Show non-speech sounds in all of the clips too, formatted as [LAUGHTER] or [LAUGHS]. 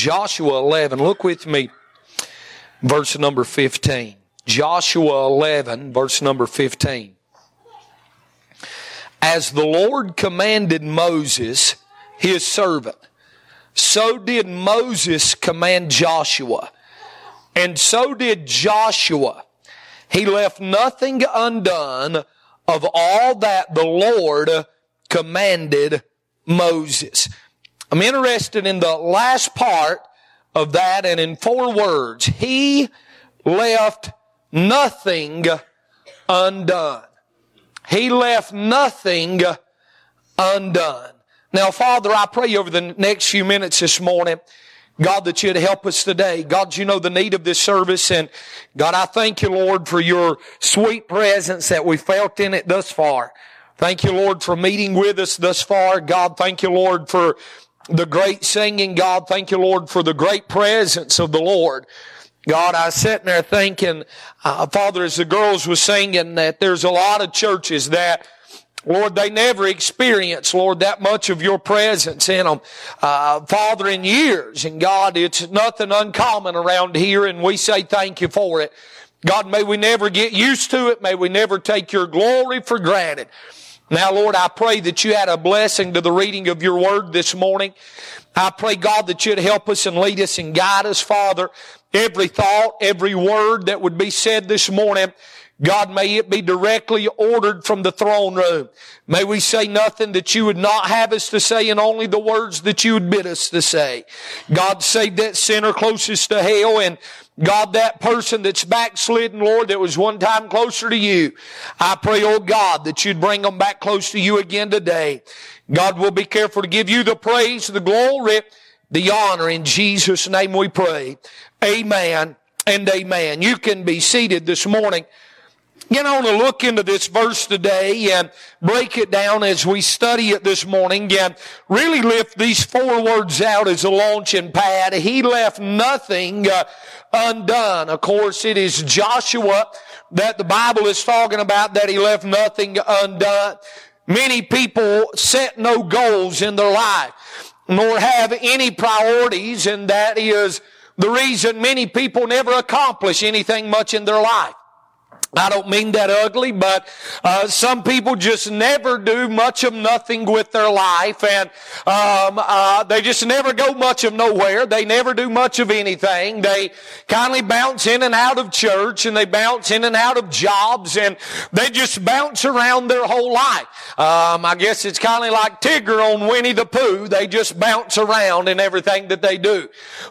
Joshua 11. Look with me, verse number 15. Joshua 11, verse number 15. As the Lord commanded Moses, his servant, so did Moses command Joshua. And so did Joshua. He left nothing undone of all that the Lord commanded Moses. I'm interested in the last part of that and in four words. He left nothing undone. He left nothing undone. Now, Father, I pray over the next few minutes this morning, God, that you'd help us today. God, you know the need of this service. And God, I thank you, Lord, for your sweet presence that we felt in it thus far. Thank you, Lord, for meeting with us thus far. God, thank you, Lord, for the great singing. God, thank you, Lord, for the great presence of the Lord. God, I was sitting there thinking, uh, Father, as the girls were singing, that there's a lot of churches that Lord, they never experience, Lord, that much of your presence in them, uh, Father, in years. And God, it's nothing uncommon around here, and we say thank you for it. God, may we never get used to it. May we never take your glory for granted. Now, Lord, I pray that you had a blessing to the reading of your word this morning. I pray, God, that you'd help us and lead us and guide us, Father. Every thought, every word that would be said this morning, God, may it be directly ordered from the throne room. May we say nothing that you would not have us to say and only the words that you would bid us to say. God, save that sinner closest to hell and God, that person that's backslidden, Lord, that was one time closer to you. I pray, oh God, that you'd bring them back close to you again today. God will be careful to give you the praise, the glory, the honor. In Jesus' name we pray. Amen and amen. You can be seated this morning. You know, to look into this verse today and break it down as we study it this morning and really lift these four words out as a launching pad. He left nothing uh, undone. Of course, it is Joshua that the Bible is talking about that he left nothing undone. Many people set no goals in their life, nor have any priorities, and that is the reason many people never accomplish anything much in their life. I don't mean that ugly, but uh, some people just never do much of nothing with their life, and um, uh, they just never go much of nowhere. They never do much of anything. They kindly bounce in and out of church, and they bounce in and out of jobs, and they just bounce around their whole life. Um, I guess it's kind of like Tigger on Winnie the Pooh. They just bounce around in everything that they do.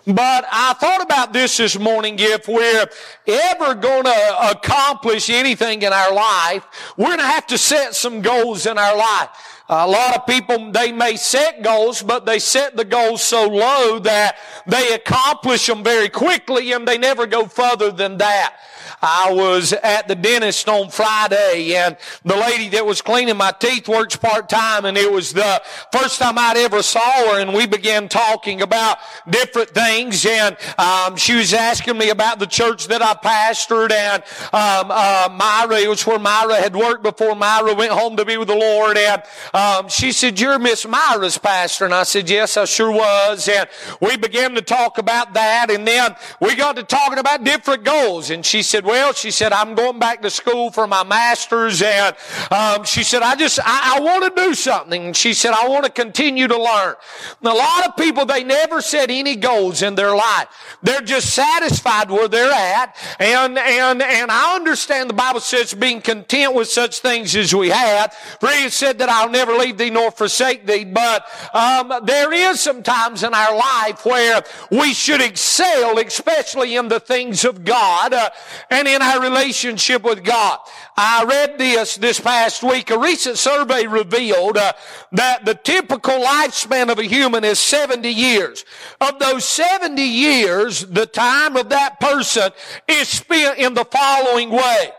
But I thought about this this morning. If we're ever going to accomplish accomplish anything in our life, we're going to have to set some goals in our life. A lot of people, they may set goals, but they set the goals so low that they accomplish them very quickly and they never go further than that. I was at the dentist on Friday and the lady that was cleaning my teeth works part time and it was the first time I'd ever saw her and we began talking about different things and um, she was asking me about the church that I pastored and um, uh, Myra, it was where Myra had worked before Myra went home to be with the Lord and um, she said, you're Miss Myra's pastor and I said, yes, I sure was and we began to talk about that and then we got to talking about different goals and she said, well, she said, I'm going back to school for my master's. And um, she said, I just, I, I want to do something. And she said, I want to continue to learn. And a lot of people, they never set any goals in their life. They're just satisfied where they're at. And, and, and I understand the Bible says being content with such things as we have. For he said that I'll never leave thee nor forsake thee. But um, there is some times in our life where we should excel, especially in the things of God. Uh, and in our relationship with God. I read this this past week. A recent survey revealed uh, that the typical lifespan of a human is 70 years. Of those 70 years, the time of that person is spent in the following way.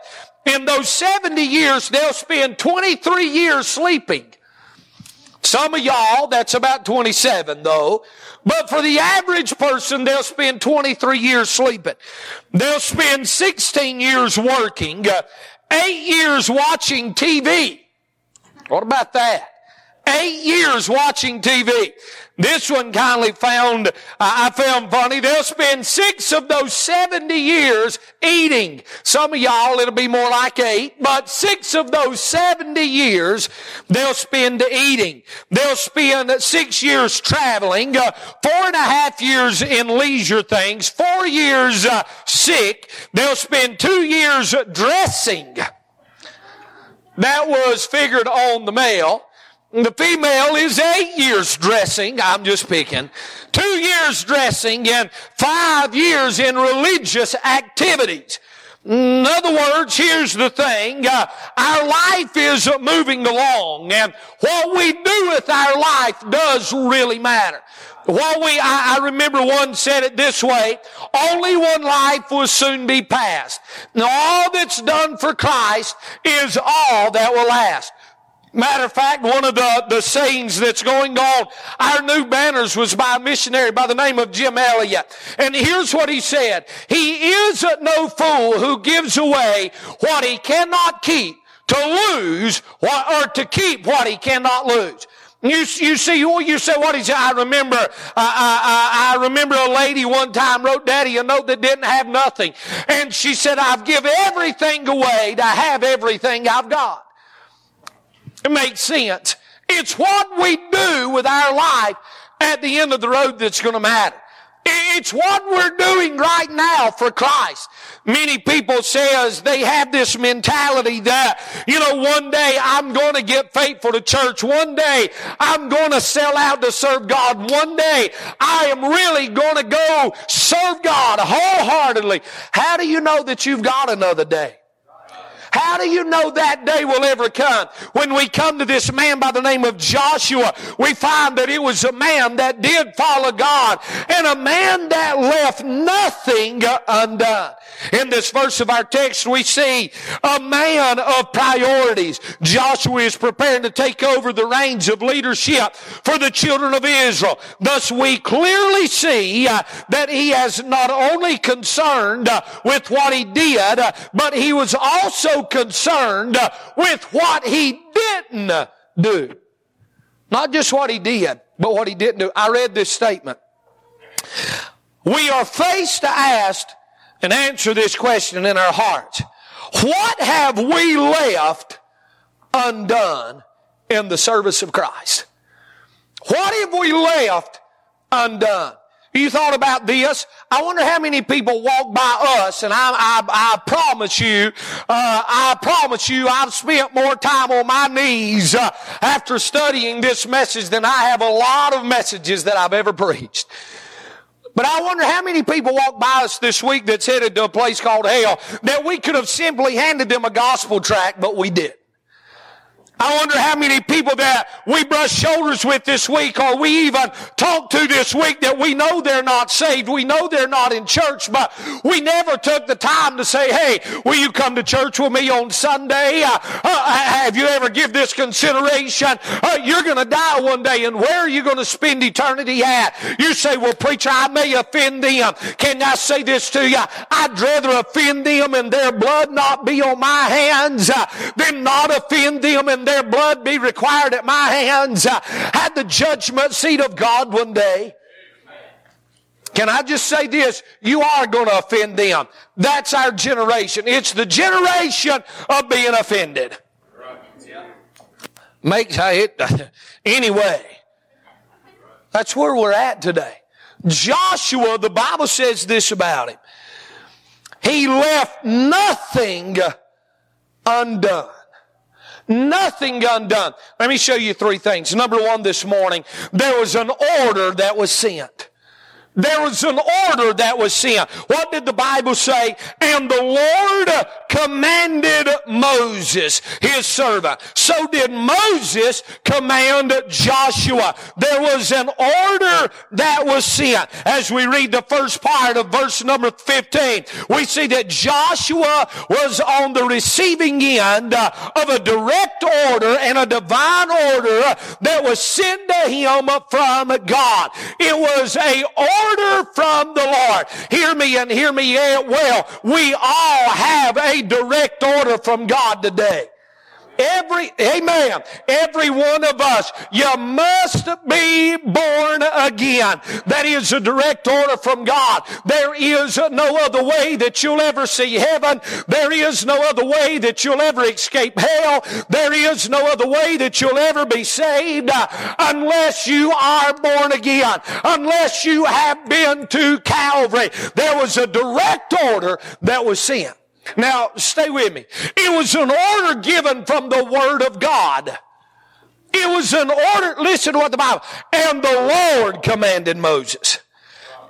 In those 70 years, they'll spend 23 years sleeping. Some of y'all, that's about 27 though. But for the average person, they'll spend 23 years sleeping. They'll spend 16 years working, uh, eight years watching TV. What about that? Eight years watching TV. This one kindly found, uh, I found funny. They'll spend six of those 70 years eating. Some of y'all, it'll be more like eight, but six of those 70 years, they'll spend eating. They'll spend six years traveling, uh, four and a half years in leisure things, four years uh, sick. They'll spend two years dressing. That was figured on the male. The female is eight years dressing. I'm just picking. Two years dressing and five years in religious activities. In other words, here's the thing. Uh, our life is moving along and what we do with our life does really matter. What we, I, I, remember one said it this way, only one life will soon be passed. Now all that's done for Christ is all that will last. Matter of fact, one of the, the sayings that's going on, our new banners was by a missionary by the name of Jim Elliot. And here's what he said. He is no fool who gives away what he cannot keep to lose what, or to keep what he cannot lose. You, you see, you say what is, I remember, uh, I, I, I remember a lady one time wrote daddy a note that didn't have nothing. And she said, I've given everything away to have everything I've got. It makes sense. It's what we do with our life at the end of the road that's going to matter. It's what we're doing right now for Christ. Many people says they have this mentality that, you know, one day I'm going to get faithful to church. One day I'm going to sell out to serve God. One day I am really going to go serve God wholeheartedly. How do you know that you've got another day? How do you know that day will ever come? When we come to this man by the name of Joshua, we find that it was a man that did follow God and a man that left nothing undone. In this verse of our text, we see a man of priorities. Joshua is preparing to take over the reins of leadership for the children of Israel. Thus we clearly see uh, that he has not only concerned uh, with what he did, uh, but he was also concerned with what he didn't do. Not just what he did, but what he didn't do. I read this statement. We are faced to ask and answer this question in our hearts. What have we left undone in the service of Christ? What have we left undone? You thought about this? I wonder how many people walk by us, and I, I, I promise you, uh, I promise you, I've spent more time on my knees uh, after studying this message than I have a lot of messages that I've ever preached. But I wonder how many people walk by us this week that's headed to a place called hell that we could have simply handed them a gospel tract, but we did. I wonder how many people that we brush shoulders with this week or we even talk to this week that we know they're not saved. We know they're not in church, but we never took the time to say, hey, will you come to church with me on Sunday? Uh, uh, have you ever give this consideration? Uh, you're going to die one day and where are you going to spend eternity at? You say, well, preacher, I may offend them. Can I say this to you? I'd rather offend them and their blood not be on my hands uh, than not offend them and their blood be required at my hands at the judgment seat of God one day. Can I just say this? You are going to offend them. That's our generation. It's the generation of being offended. Makes it anyway. That's where we're at today. Joshua, the Bible says this about him. He left nothing undone. Nothing undone. Let me show you three things. Number one this morning, there was an order that was sent. There was an order that was sent. What did the Bible say? And the Lord commanded Moses, his servant. So did Moses command Joshua. There was an order that was sent. As we read the first part of verse number 15, we see that Joshua was on the receiving end of a direct order and a divine order that was sent to him from God. It was a order order from the Lord. Hear me and hear me well. We all have a direct order from God today. Every, amen. Every one of us, you must be born again. That is a direct order from God. There is no other way that you'll ever see heaven. There is no other way that you'll ever escape hell. There is no other way that you'll ever be saved uh, unless you are born again. Unless you have been to Calvary. There was a direct order that was sent. Now, stay with me. It was an order given from the Word of God. It was an order, listen to what the Bible, and the Lord commanded Moses.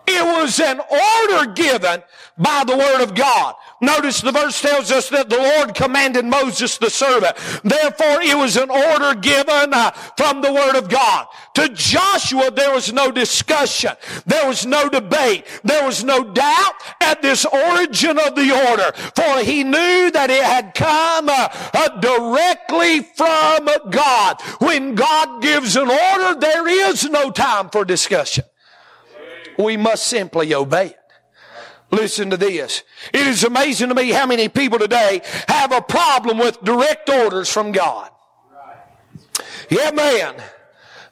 It was an order given by the Word of God. Notice the verse tells us that the Lord commanded Moses the servant. Therefore, it was an order given uh, from the Word of God. To Joshua, there was no discussion. There was no debate. There was no doubt at this origin of the order. For he knew that it had come uh, uh, directly from God. When God gives an order, there is no time for discussion. We must simply obey it. Listen to this. It is amazing to me how many people today have a problem with direct orders from God. Yeah, man.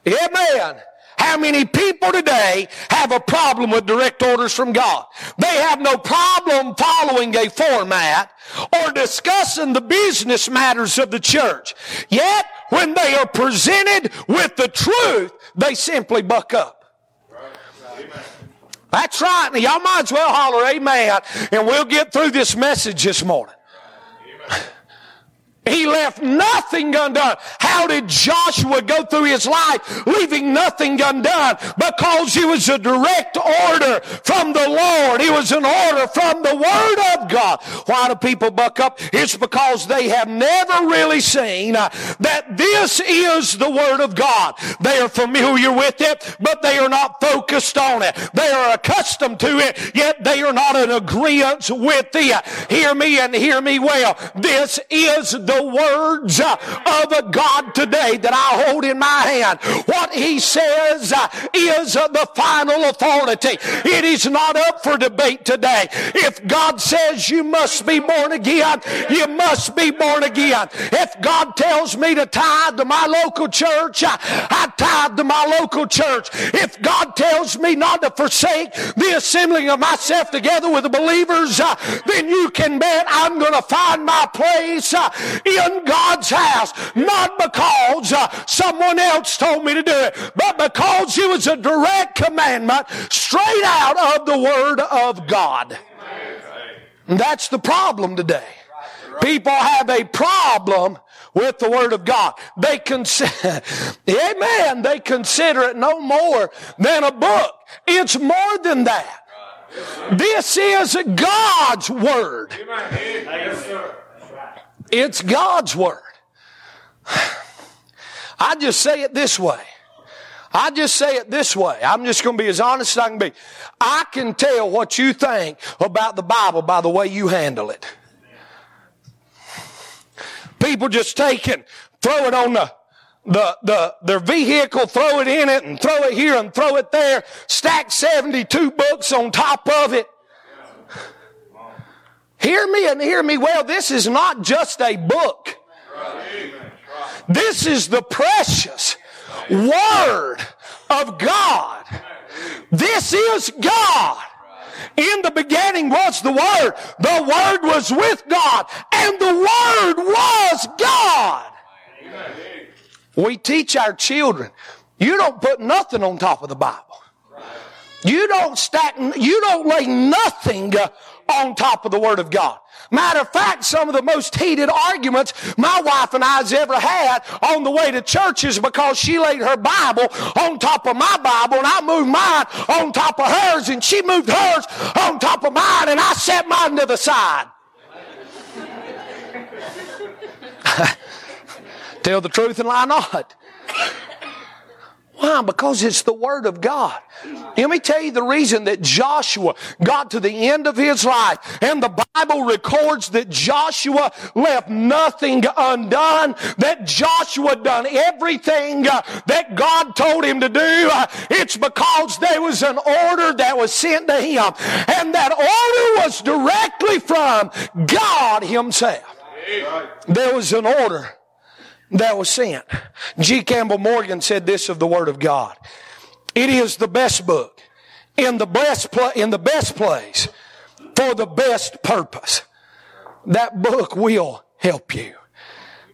Yeah, man. How many people today have a problem with direct orders from God? They have no problem following a format or discussing the business matters of the church. Yet, when they are presented with the truth, they simply buck up. That's right. Now, y'all might as well holler amen and we'll get through this message this morning. He left nothing undone. How did Joshua go through his life leaving nothing undone? Because it was a direct order from the Lord. It was an order from the Word of God. Why do people buck up? It's because they have never really seen uh, that this is the Word of God. They are familiar with it, but they are not focused on it. They are accustomed to it, yet they are not in agreement with it. Hear me and hear me well. This is the words uh, of God today that I hold in my hand. What he says uh, is uh, the final authority. It is not up for debate today. If God says you must be born again, you must be born again. If God tells me to tithe to my local church, I tithe to my local church. If God tells me not to forsake the assembling of myself together with the believers, then you can bet I'm going to find my place in God's house, not because uh, someone else told me to do it, but because it was a direct commandment straight out of the Word of God. And that's the problem today. People have a problem with the Word of God. They consider, [LAUGHS] amen, they consider it no more than a book. It's more than that. This is God's Word. It's God's Word. I just say it this way. I just say it this way. I'm just going to be as honest as I can be. I can tell what you think about the Bible by the way you handle it. People just take it, throw it on the, the, the, their vehicle, throw it in it and throw it here and throw it there, stack 72 books on top of it. Hear me and hear me well. This is not just a book. This is the precious Word of God. This is God. In the beginning was the Word. The Word was with God. And the Word was God. We teach our children, you don't put nothing on top of the Bible. You don't stack, you don't lay nothing uh, on top of the Word of God. Matter of fact, some of the most heated arguments my wife and I's ever had on the way to church is because she laid her Bible on top of my Bible and I moved mine on top of hers and she moved hers on top of mine and I set mine to the side. [LAUGHS] Tell the truth and lie not. Why? Because it's the Word of God. Let me tell you the reason that Joshua got to the end of his life. And the Bible records that Joshua left nothing undone, that Joshua done everything uh, that God told him to do. Uh, it's because there was an order that was sent to him. And that order was directly from God himself. There was an order that was sent. G. Campbell Morgan said this of the Word of God. It is the best book in the best pla- in the best place for the best purpose. That book will help you.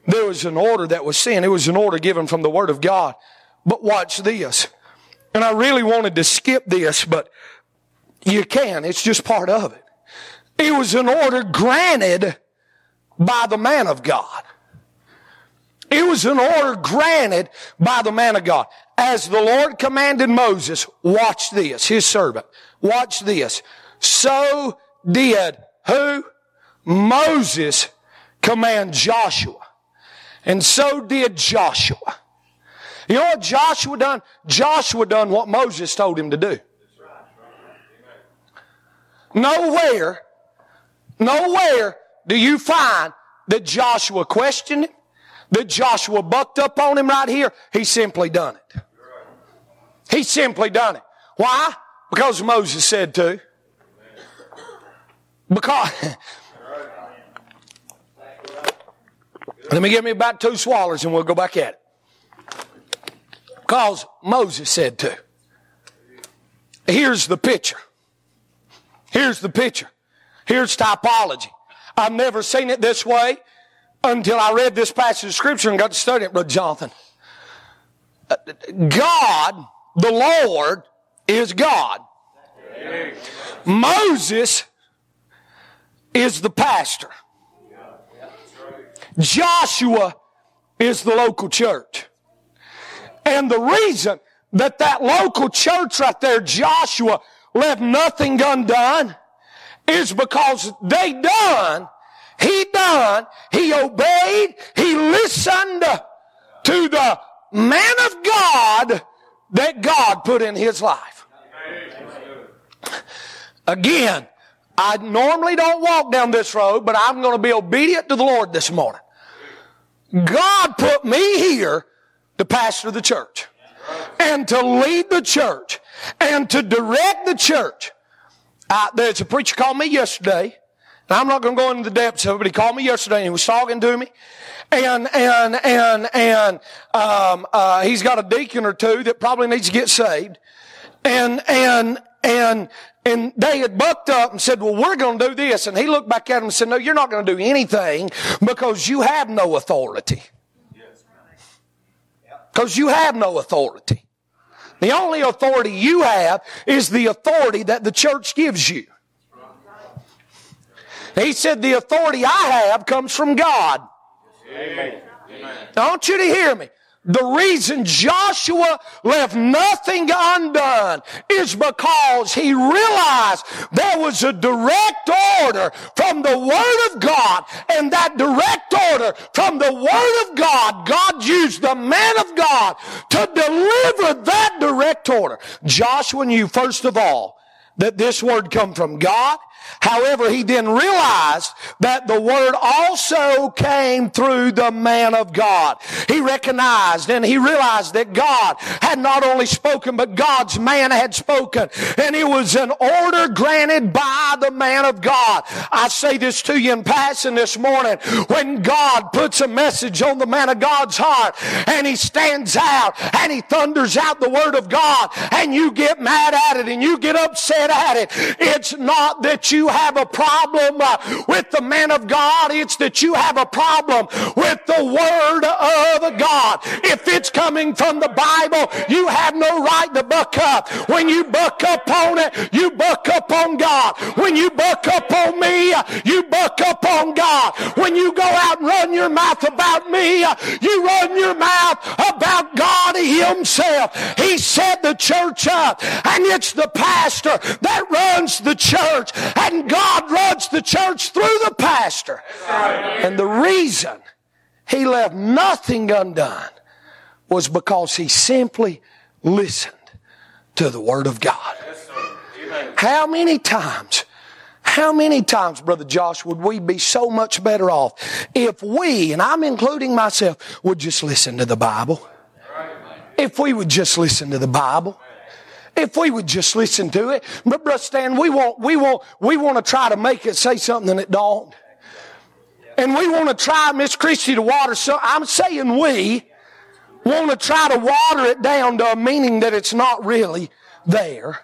There was an order that was sent. It was an order given from the Word of God. But watch this. And I really wanted to skip this, but you can. It's just part of it. It was an order granted by the man of God. It was an order granted by the man of God. As the Lord commanded Moses, watch this, his servant, watch this. So did who? Moses command Joshua. And so did Joshua. You know what Joshua done? Joshua done what Moses told him to do. Nowhere, nowhere do you find that Joshua questioned him, that Joshua bucked up on him right here. He simply done it. He simply done it. Why? Because Moses said to. Because. [LAUGHS] Let me give me about two swallows and we'll go back at it. Because Moses said to. Here's the picture. Here's the picture. Here's typology. I've never seen it this way until I read this passage of scripture and got to study it, Brother Jonathan. God, the Lord, is God. Moses is the pastor. Joshua is the local church. And the reason that that local church right there, Joshua, left nothing undone is because they done, he done, he obeyed, he listened to the man of God that God put in his life. Again, I normally don't walk down this road, but I'm going to be obedient to the Lord this morning. God put me here to pastor the church and to lead the church and to direct the church. Uh, there's a preacher called me yesterday. And I'm not going to go into the depths of it, but he called me yesterday and he was talking to me. And, and, and, and, um, uh, he's got a deacon or two that probably needs to get saved. And, and, and, and they had bucked up and said, well, we're going to do this. And he looked back at him and said, no, you're not going to do anything because you have no authority. Because you have no authority. The only authority you have is the authority that the church gives you. He said, the authority I have comes from God. Amen. I want you to hear me. The reason Joshua left nothing undone is because he realized there was a direct order from the Word of God. And that direct order from the Word of God, God used the man of God to deliver that direct order. Joshua knew, first of all, that this word come from God However, he then realized that the word also came through the man of God. He recognized and he realized that God had not only spoken, but God's man had spoken. And it was an order granted by the man of God. I say this to you in passing this morning. When God puts a message on the man of God's heart and he stands out and he thunders out the word of God and you get mad at it and you get upset at it, it's not that you have a problem uh, with the man of God. It's that you have a problem with the word of God. If it's coming from the Bible, you have no right to buck up. When you buck up on it, you buck up on God. When you buck up on me, you buck up on God. When you go out and run your mouth about me, you run your mouth about God Himself. He set the church up, and it's the pastor that runs the church. And God runs the church through the pastor. And the reason he left nothing undone was because he simply listened to the Word of God. How many times, how many times, Brother Josh, would we be so much better off if we, and I'm including myself, would just listen to the Bible? If we would just listen to the Bible. If we would just listen to it. But Brother Stan, we want, we want, we want to try to make it say something that it don't. And we want to try, Miss Christie, to water. So I'm saying we want to try to water it down to a meaning that it's not really there.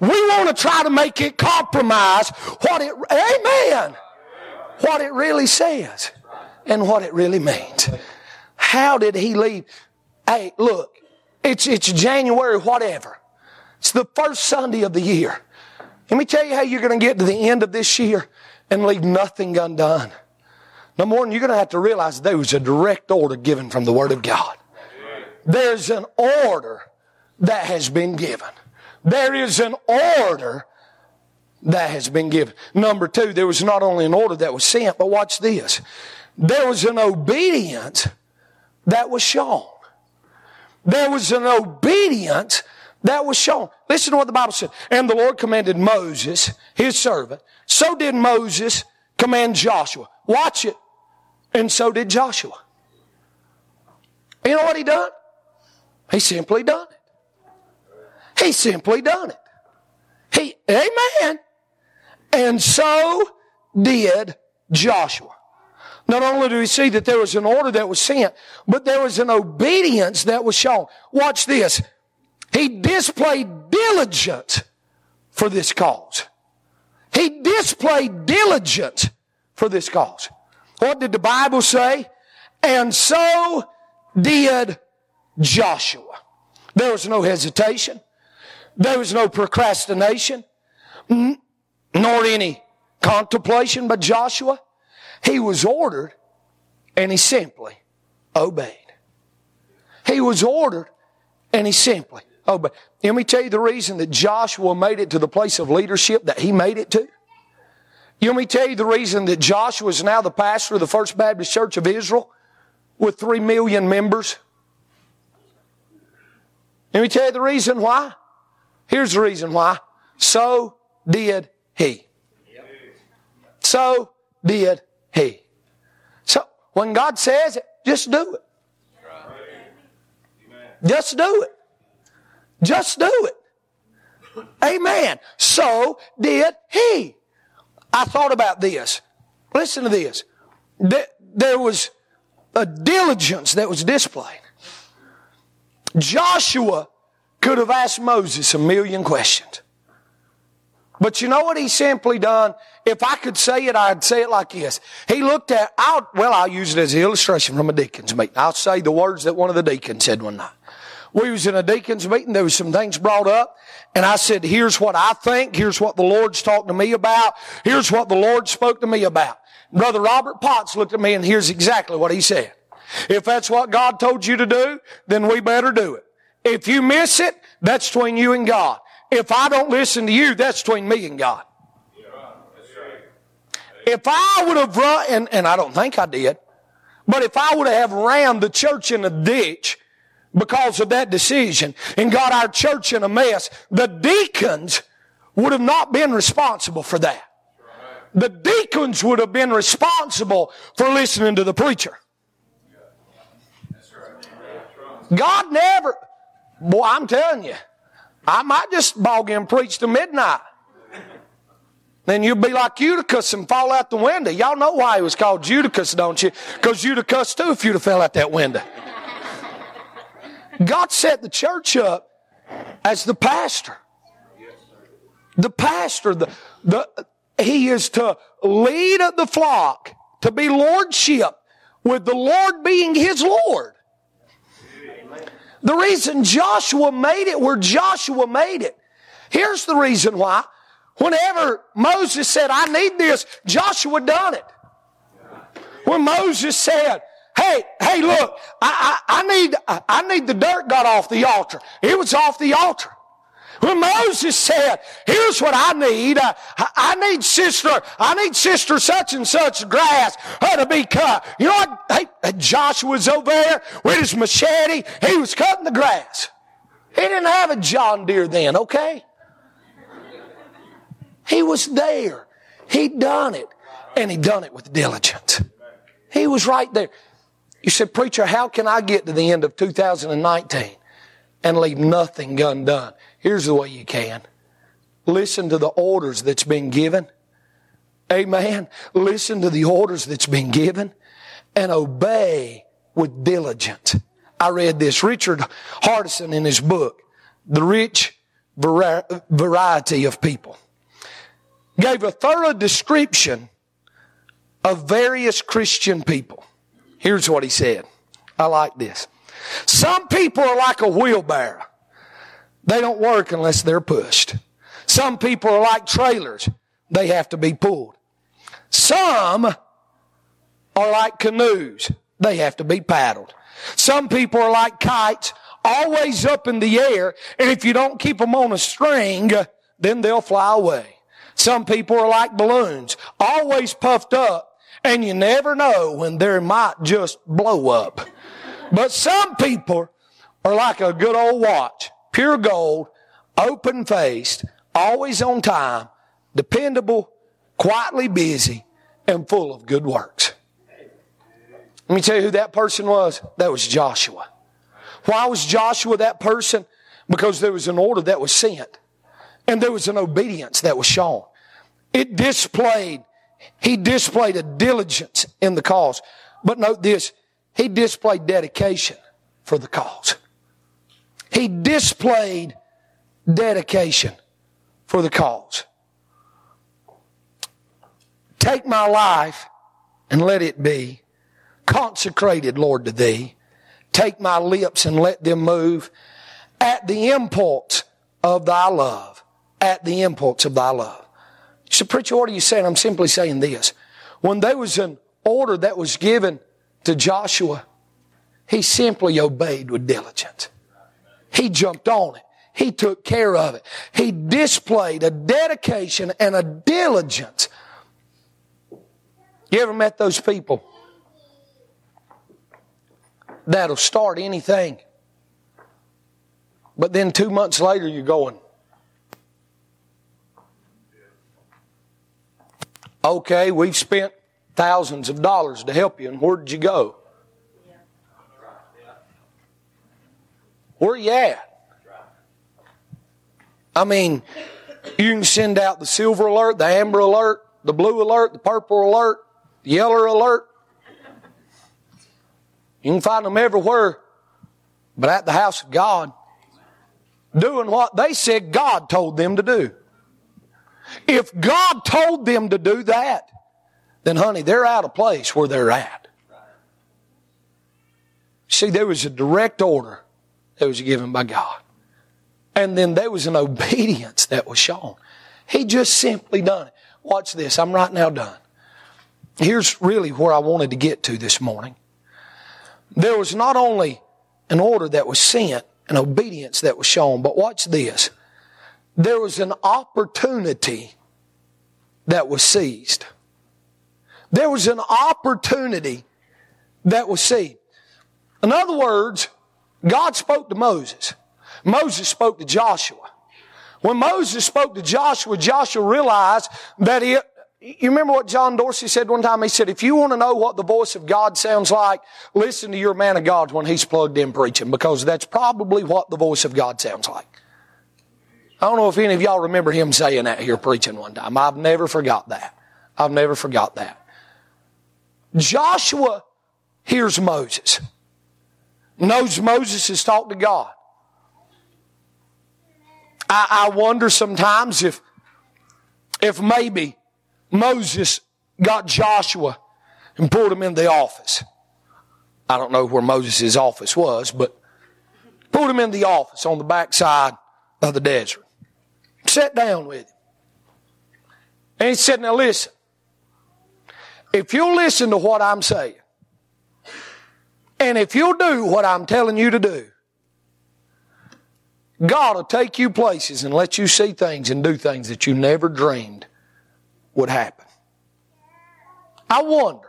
We want to try to make it compromise what it, amen, what it really says and what it really means. How did he leave? Hey, look, it's, it's January, whatever. It's the first Sunday of the year. Let me tell you how you're going to get to the end of this year and leave nothing undone. Number one, you're going to have to realize there was a direct order given from the Word of God. There's an order that has been given. There is an order that has been given. Number two, there was not only an order that was sent, but watch this. There was an obedience that was shown. There was an obedience that was shown. Listen to what the Bible said. And the Lord commanded Moses, his servant. So did Moses command Joshua. Watch it. And so did Joshua. You know what he done? He simply done it. He simply done it. He, amen. And so did Joshua. Not only do we see that there was an order that was sent, but there was an obedience that was shown. Watch this. He displayed diligence for this cause. He displayed diligence for this cause. What did the Bible say? And so did Joshua. There was no hesitation. There was no procrastination, nor any contemplation by Joshua. He was ordered and he simply obeyed. He was ordered and he simply Oh, obeyed. Let me tell you the reason that Joshua made it to the place of leadership that he made it to. You me tell you the reason that Joshua is now the pastor of the First Baptist Church of Israel with three million members? Let me tell you the reason why. Here's the reason why. So did he. So did he. So when God says it, just do it. Just do it. Just do it. Amen. So did he. I thought about this. Listen to this. There was a diligence that was displayed. Joshua could have asked Moses a million questions. But you know what he simply done? If I could say it, I'd say it like this. He looked at, I'll, well, I'll use it as an illustration from a deacon's meeting. I'll say the words that one of the deacons said one night. We was in a deacon's meeting. There was some things brought up. And I said, here's what I think. Here's what the Lord's talking to me about. Here's what the Lord spoke to me about. Brother Robert Potts looked at me and here's exactly what he said. If that's what God told you to do, then we better do it. If you miss it, that's between you and God. If I don't listen to you, that's between me and God. If I would have run, and, and I don't think I did, but if I would have ran the church in a ditch because of that decision and got our church in a mess, the deacons would have not been responsible for that. The deacons would have been responsible for listening to the preacher. God never, boy, I'm telling you, I might just bog in and preach to midnight. Then you'll be like Eutychus and fall out the window. Y'all know why he was called Eutychus, don't you? Because cussed too if you'd have fell out that window. God set the church up as the pastor. The pastor, the, the, he is to lead the flock, to be lordship, with the Lord being his Lord. The reason Joshua made it where Joshua made it. Here's the reason why. Whenever Moses said, I need this, Joshua done it. When Moses said, Hey, hey, look, I, I, I need, I need the dirt got off the altar. It was off the altar. When Moses said, here's what I need, uh, I need sister, I need sister such and such grass to be cut. You know what? Hey, Joshua was over there with his machete. He was cutting the grass. He didn't have a John Deere then, okay? He was there. He'd done it. And he done it with diligence. He was right there. You said, preacher, how can I get to the end of 2019 and leave nothing undone? Here's the way you can. Listen to the orders that's been given Amen. Listen to the orders that's been given and obey with diligence. I read this. Richard Hardison in his book, The Rich Variety of People, gave a thorough description of various Christian people. Here's what he said. I like this. Some people are like a wheelbarrow. They don't work unless they're pushed. Some people are like trailers. They have to be pulled. Some are like canoes. They have to be paddled. Some people are like kites, always up in the air, and if you don't keep them on a string, then they'll fly away. Some people are like balloons, always puffed up, and you never know when they might just blow up. But some people are like a good old watch, pure gold, open faced, always on time, dependable, quietly busy, and full of good works. Let me tell you who that person was. That was Joshua. Why was Joshua that person? Because there was an order that was sent. And there was an obedience that was shown. It displayed, he displayed a diligence in the cause. But note this, he displayed dedication for the cause. He displayed dedication for the cause. Take my life and let it be consecrated, Lord, to thee. Take my lips and let them move at the impulse of thy love. At the impulse of thy love. So, preacher, what are you saying? I'm simply saying this. When there was an order that was given to Joshua, he simply obeyed with diligence. He jumped on it. He took care of it. He displayed a dedication and a diligence. You ever met those people that'll start anything? But then two months later, you're going, okay, we've spent thousands of dollars to help you, and where did you go? Where you at? I mean, you can send out the silver alert, the amber alert, the blue alert, the purple alert, the yellow alert. You can find them everywhere, but at the house of God, doing what they said God told them to do. If God told them to do that, then honey, they're out of place where they're at. See, there was a direct order that was given by God. And then there was an obedience that was shown. He just simply done it. Watch this. I'm right now done. Here's really where I wanted to get to this morning. There was not only an order that was sent, an obedience that was shown, but watch this. There was an opportunity that was seized. There was an opportunity that was seized. In other words, God spoke to Moses. Moses spoke to Joshua. When Moses spoke to Joshua, Joshua realized that he, you remember what John Dorsey said one time? He said, if you want to know what the voice of God sounds like, listen to your man of God when he's plugged in preaching, because that's probably what the voice of God sounds like. I don't know if any of y'all remember him saying that here preaching one time. I've never forgot that. I've never forgot that. Joshua hears Moses. Knows Moses has talked to God. I, I wonder sometimes if, if maybe Moses got Joshua and pulled him in the office. I don't know where Moses' office was, but pulled him in the office on the backside of the desert. Sat down with him. And he said, Now listen, if you'll listen to what I'm saying, and if you'll do what I'm telling you to do, God will take you places and let you see things and do things that you never dreamed would happen. I wonder.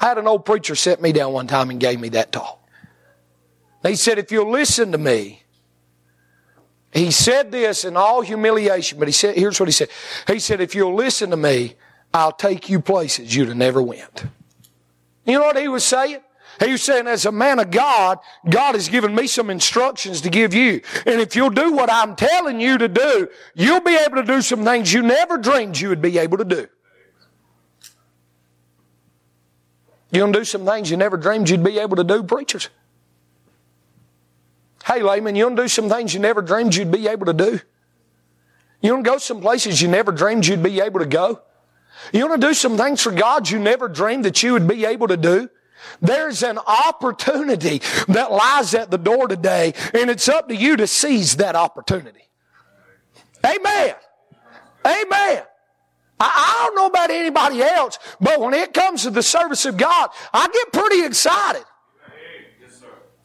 I had an old preacher sit me down one time and gave me that talk. He said, if you'll listen to me, he said this in all humiliation, but he said, here's what he said. He said, if you'll listen to me, I'll take you places you'd have never went. You know what he was saying? He was saying, as a man of God, God has given me some instructions to give you. And if you'll do what I'm telling you to do, you'll be able to do some things you never dreamed you would be able to do. You're going to do some things you never dreamed you'd be able to do, preachers. Hey, layman, you gonna do some things you never dreamed you'd be able to do? You gonna go some places you never dreamed you'd be able to go? You want to do some things for God you never dreamed that you would be able to do? There's an opportunity that lies at the door today, and it's up to you to seize that opportunity. Amen. Amen. I, don't know about anybody else, but when it comes to the service of God, I get pretty excited.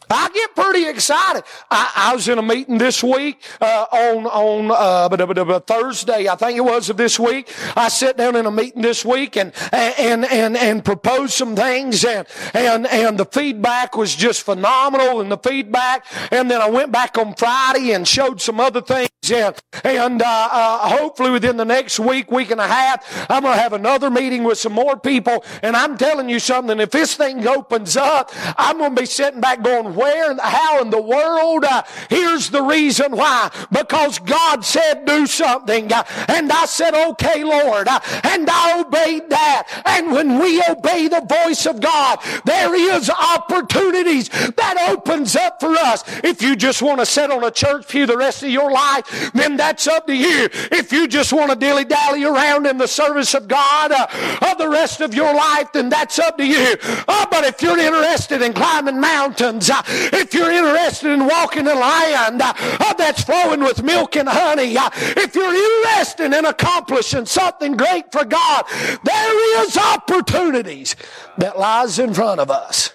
I get pretty excited. I, I was in a meeting this week uh, on on uh, Thursday, I think it was of this week. I sat down in a meeting this week and and and and proposed some things, and and and the feedback was just phenomenal, and the feedback. And then I went back on Friday and showed some other things, and and uh, uh hopefully within the next week, week and a half, I'm to have another meeting with some more people. And I'm telling you something: if this thing opens up, I'm to be sitting back going where and how in the world? Uh, here's the reason why. Because God said do something. Uh, and I said, okay, Lord. Uh, and I obeyed that. And when we obey the voice of God, there is opportunities that opens up for us. If you just want to sit on a church pew the rest of your life, then that's up to you. If you just want to dilly dally around in the service of God uh, the rest of your life, then that's up to you. Oh, but if you're interested in climbing mountains, uh, if you're interested in walking in land uh, that's flowing with milk and honey, uh, if you're interested in accomplishing something great for God, there is opportunities that lies in front of us.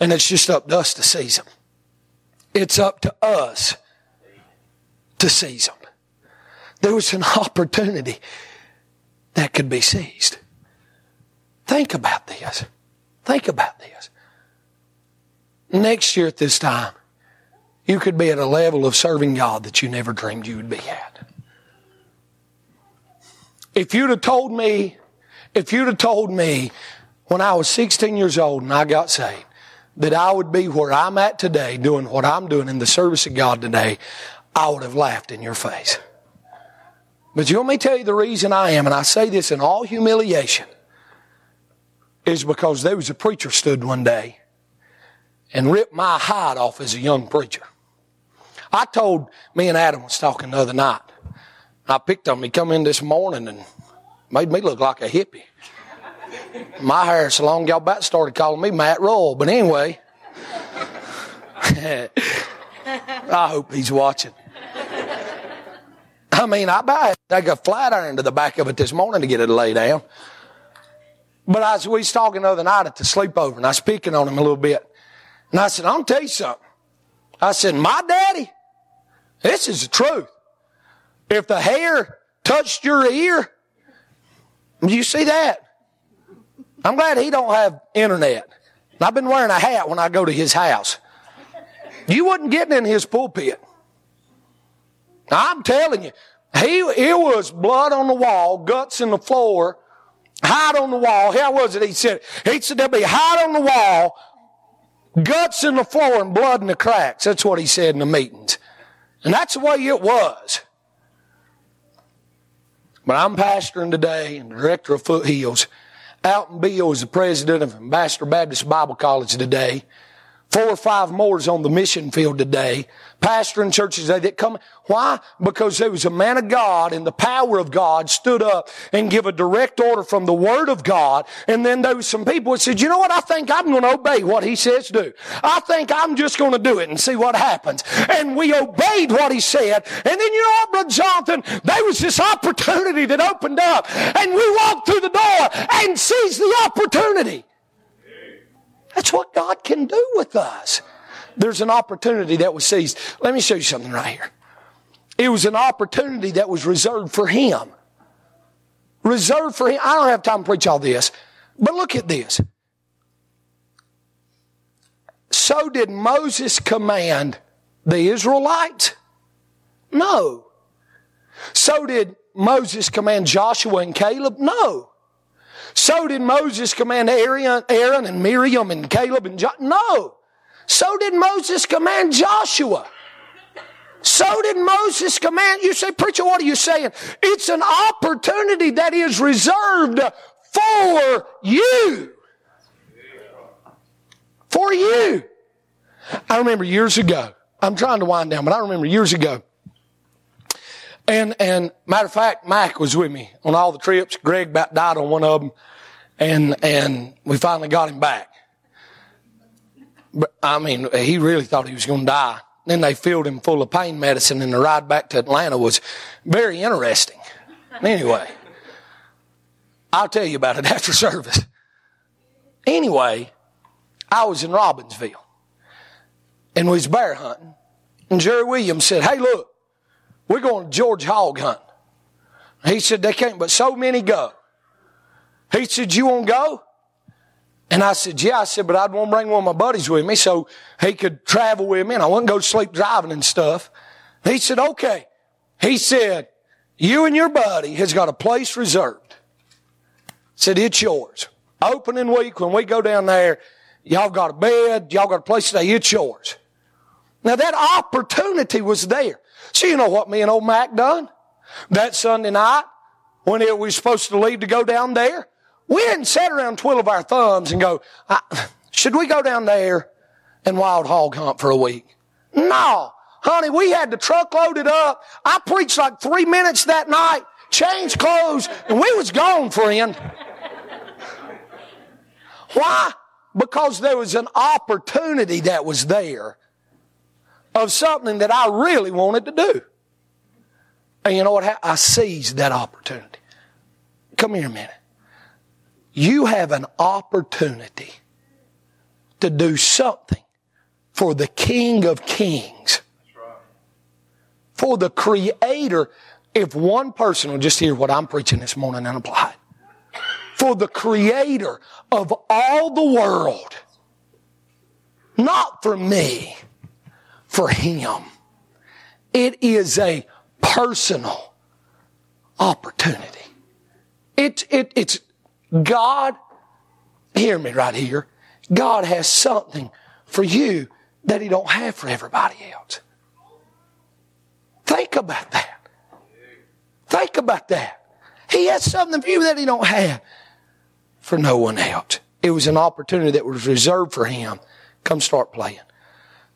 And it's just up to us to seize them. It's up to us to seize them. There was an opportunity that could be seized. Think about this. Think about this. Next year at this time, you could be at a level of serving God that you never dreamed you would be at. If you'd have told me, if you'd have told me when I was 16 years old and I got saved, that I would be where I'm at today doing what I'm doing in the service of God today, I would have laughed in your face. But you want me to tell you the reason I am, and I say this in all humiliation, is because there was a preacher stood one day and ripped my hide off as a young preacher. I told me and Adam was talking the other night. I picked on him. He come in this morning and made me look like a hippie. My hair so long, y'all about started calling me Matt Roll. But anyway, [LAUGHS] I hope he's watching. I mean, I buy I got a flat iron to the back of it this morning to get it to lay down. But I was, we was talking the other night at the sleepover, and I was picking on him a little bit. And I said, I'm tell you something. I said, my daddy, this is the truth. If the hair touched your ear, do you see that? I'm glad he don't have internet. I've been wearing a hat when I go to his house. You wasn't getting in his pulpit. I'm telling you, he, it was blood on the wall, guts in the floor, hide on the wall. How was it? He said, he said there'll be hide on the wall, Guts in the floor and blood in the cracks. That's what he said in the meetings. And that's the way it was. But I'm pastoring today and the director of Foothills. Alton Beal is the president of Ambassador Baptist Bible College today. Four or five more is on the mission field today pastoring churches that come. Why? Because there was a man of God and the power of God stood up and give a direct order from the word of God. And then there was some people that said, you know what? I think I'm going to obey what he says do. I think I'm just going to do it and see what happens. And we obeyed what he said. And then you know what, Brother Jonathan? There was this opportunity that opened up and we walked through the door and seized the opportunity. That's what God can do with us there's an opportunity that was seized. Let me show you something right here. It was an opportunity that was reserved for him. Reserved for him. I don't have time to preach all this, but look at this. So did Moses command the Israelites? No. So did Moses command Joshua and Caleb? No. So did Moses command Aaron, and Miriam and Caleb and John? No. So did Moses command Joshua. So did Moses command. You say, preacher, what are you saying? It's an opportunity that is reserved for you. for you. I remember years ago, I'm trying to wind down, but I remember years ago, and, and matter of fact, Mike was with me on all the trips. Greg about died on one of them. And, and we finally got him back. But I mean, he really thought he was going to die. Then they filled him full of pain medicine and the ride back to Atlanta was very interesting. Anyway, I'll tell you about it [LAUGHS] after service. Anyway, I was in Robbinsville and we was bear hunting. And Jerry Williams said, Hey, look, we're going to George hog hunt. He said, They can't but so many go. He said, You want to go? And I said, Yeah. I said, But I'd want to bring one of my buddies with me so he could travel with me and I wouldn't go to sleep driving and stuff. He said, Okay. He said, You and your buddy has got a place reserved. Said, It's yours. Opening week, when we go down there, y'all got a bed, y'all got a place to stay, it's yours. Now that opportunity was there. So you know what me and old Mac done? That Sunday night, when it was supposed to leave to go down there, we didn't sit around twiddle our thumbs and go, should we go down there and wild hog hunt for a week? No. Honey, we had the truck loaded up. I preached like three minutes that night, changed clothes, and we was gone, friend. Why? Because there was an opportunity that was there of something that I really wanted to do. And you know what? I seized that opportunity. Come here a minute you have an opportunity to do something for the King of Kings. For the Creator. If one person will just hear what I'm preaching this morning and apply it. For the Creator of all the world. Not for me, for Him. It is a personal opportunity. It, it, it's, God, hear me right here. God has something for you that He don't have for everybody else. Think about that. Think about that. He has something for you that He don't have for no one else. It was an opportunity that was reserved for Him. Come start playing.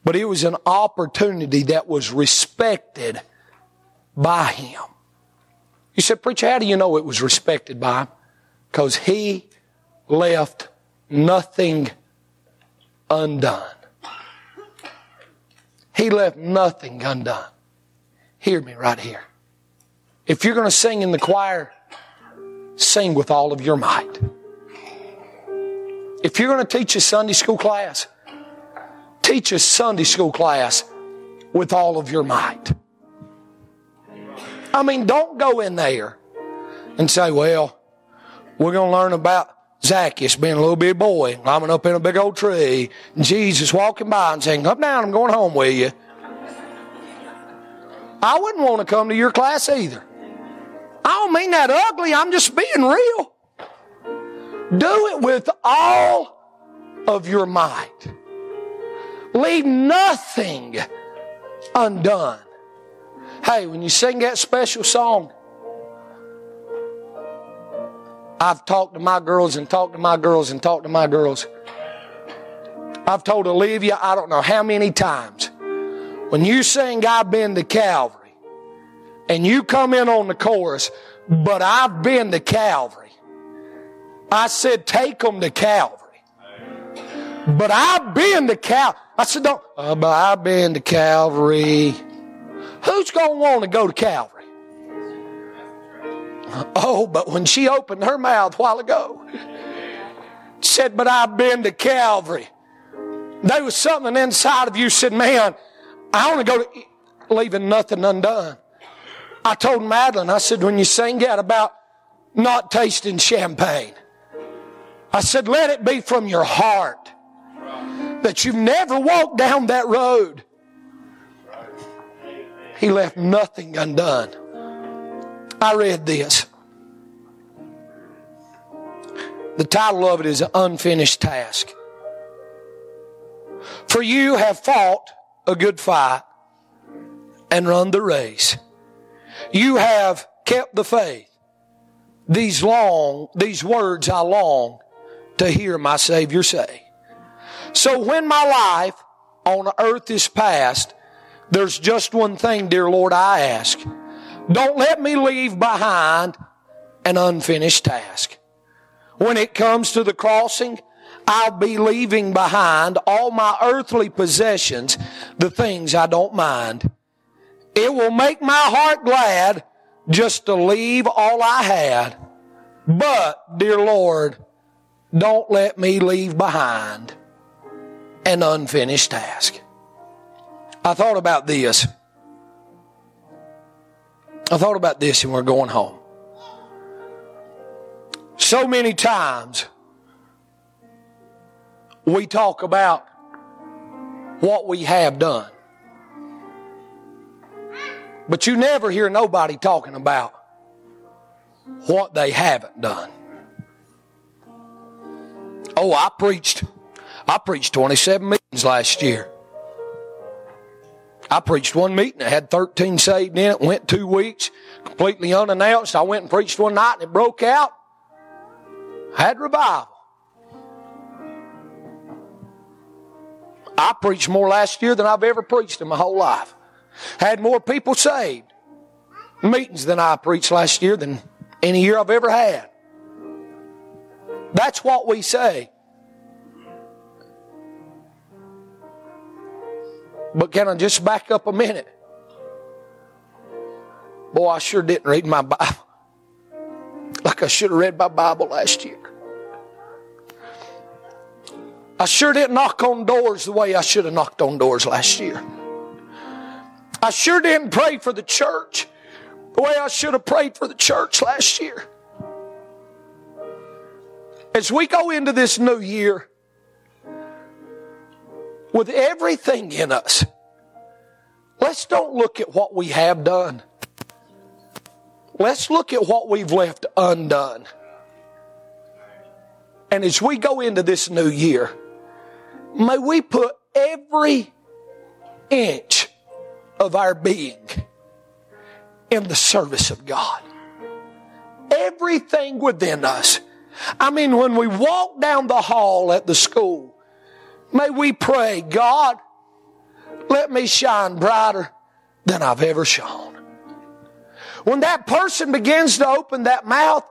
But it was an opportunity that was respected by Him. You said, Preacher, how do you know it was respected by Him? Because he left nothing undone. He left nothing undone. Hear me right here. If you're going to sing in the choir, sing with all of your might. If you're going to teach a Sunday school class, teach a Sunday school class with all of your might. I mean, don't go in there and say, well, we're going to learn about Zacchaeus being a little bitty boy, climbing up in a big old tree, and Jesus walking by and saying, Come down, I'm going home with you. I wouldn't want to come to your class either. I don't mean that ugly, I'm just being real. Do it with all of your might. Leave nothing undone. Hey, when you sing that special song, I've talked to my girls and talked to my girls and talked to my girls. I've told Olivia, I don't know how many times, when you sing, I've been to Calvary, and you come in on the chorus, but I've been to Calvary. I said, take them to Calvary. But I've been to Calvary. I said, don't, uh, but I've been to Calvary. Who's going to want to go to Calvary? Oh, but when she opened her mouth a while ago, said, But I've been to Calvary. There was something inside of you said, Man, I want to go to leaving nothing undone. I told Madeline, I said, when you sing that about not tasting champagne, I said, let it be from your heart that you've never walked down that road. He left nothing undone. I read this. The title of it is An Unfinished Task. For you have fought a good fight and run the race. You have kept the faith. These long, these words I long to hear my Savior say. So when my life on earth is past, there's just one thing, dear Lord, I ask. Don't let me leave behind an unfinished task. When it comes to the crossing, I'll be leaving behind all my earthly possessions, the things I don't mind. It will make my heart glad just to leave all I had. But, dear Lord, don't let me leave behind an unfinished task. I thought about this. I thought about this and we're going home. So many times we talk about what we have done. But you never hear nobody talking about what they haven't done. Oh, I preached, I preached 27 meetings last year. I preached one meeting that had 13 saved in it, went two weeks, completely unannounced. I went and preached one night and it broke out. Had revival. I preached more last year than I've ever preached in my whole life. Had more people saved. Meetings than I preached last year than any year I've ever had. That's what we say. But can I just back up a minute? Boy, I sure didn't read my Bible [LAUGHS] like I should have read my Bible last year. I sure didn't knock on doors the way I should have knocked on doors last year. I sure didn't pray for the church the way I should have prayed for the church last year. As we go into this new year with everything in us, let's don't look at what we have done. Let's look at what we've left undone. And as we go into this new year, may we put every inch of our being in the service of God. Everything within us. I mean, when we walk down the hall at the school, may we pray, God, let me shine brighter than I've ever shone. When that person begins to open that mouth,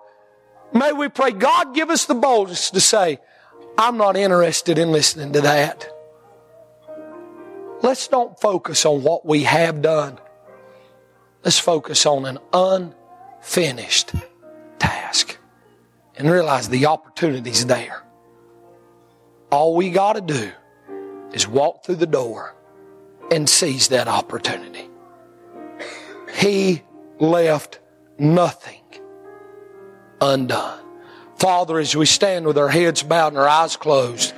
may we pray, God, give us the boldness to say, I'm not interested in listening to that. Let's don't focus on what we have done. Let's focus on an unfinished task and realize the opportunity's there. All we got to do is walk through the door and seize that opportunity. He left nothing undone. Father, as we stand with our heads bowed and our eyes closed,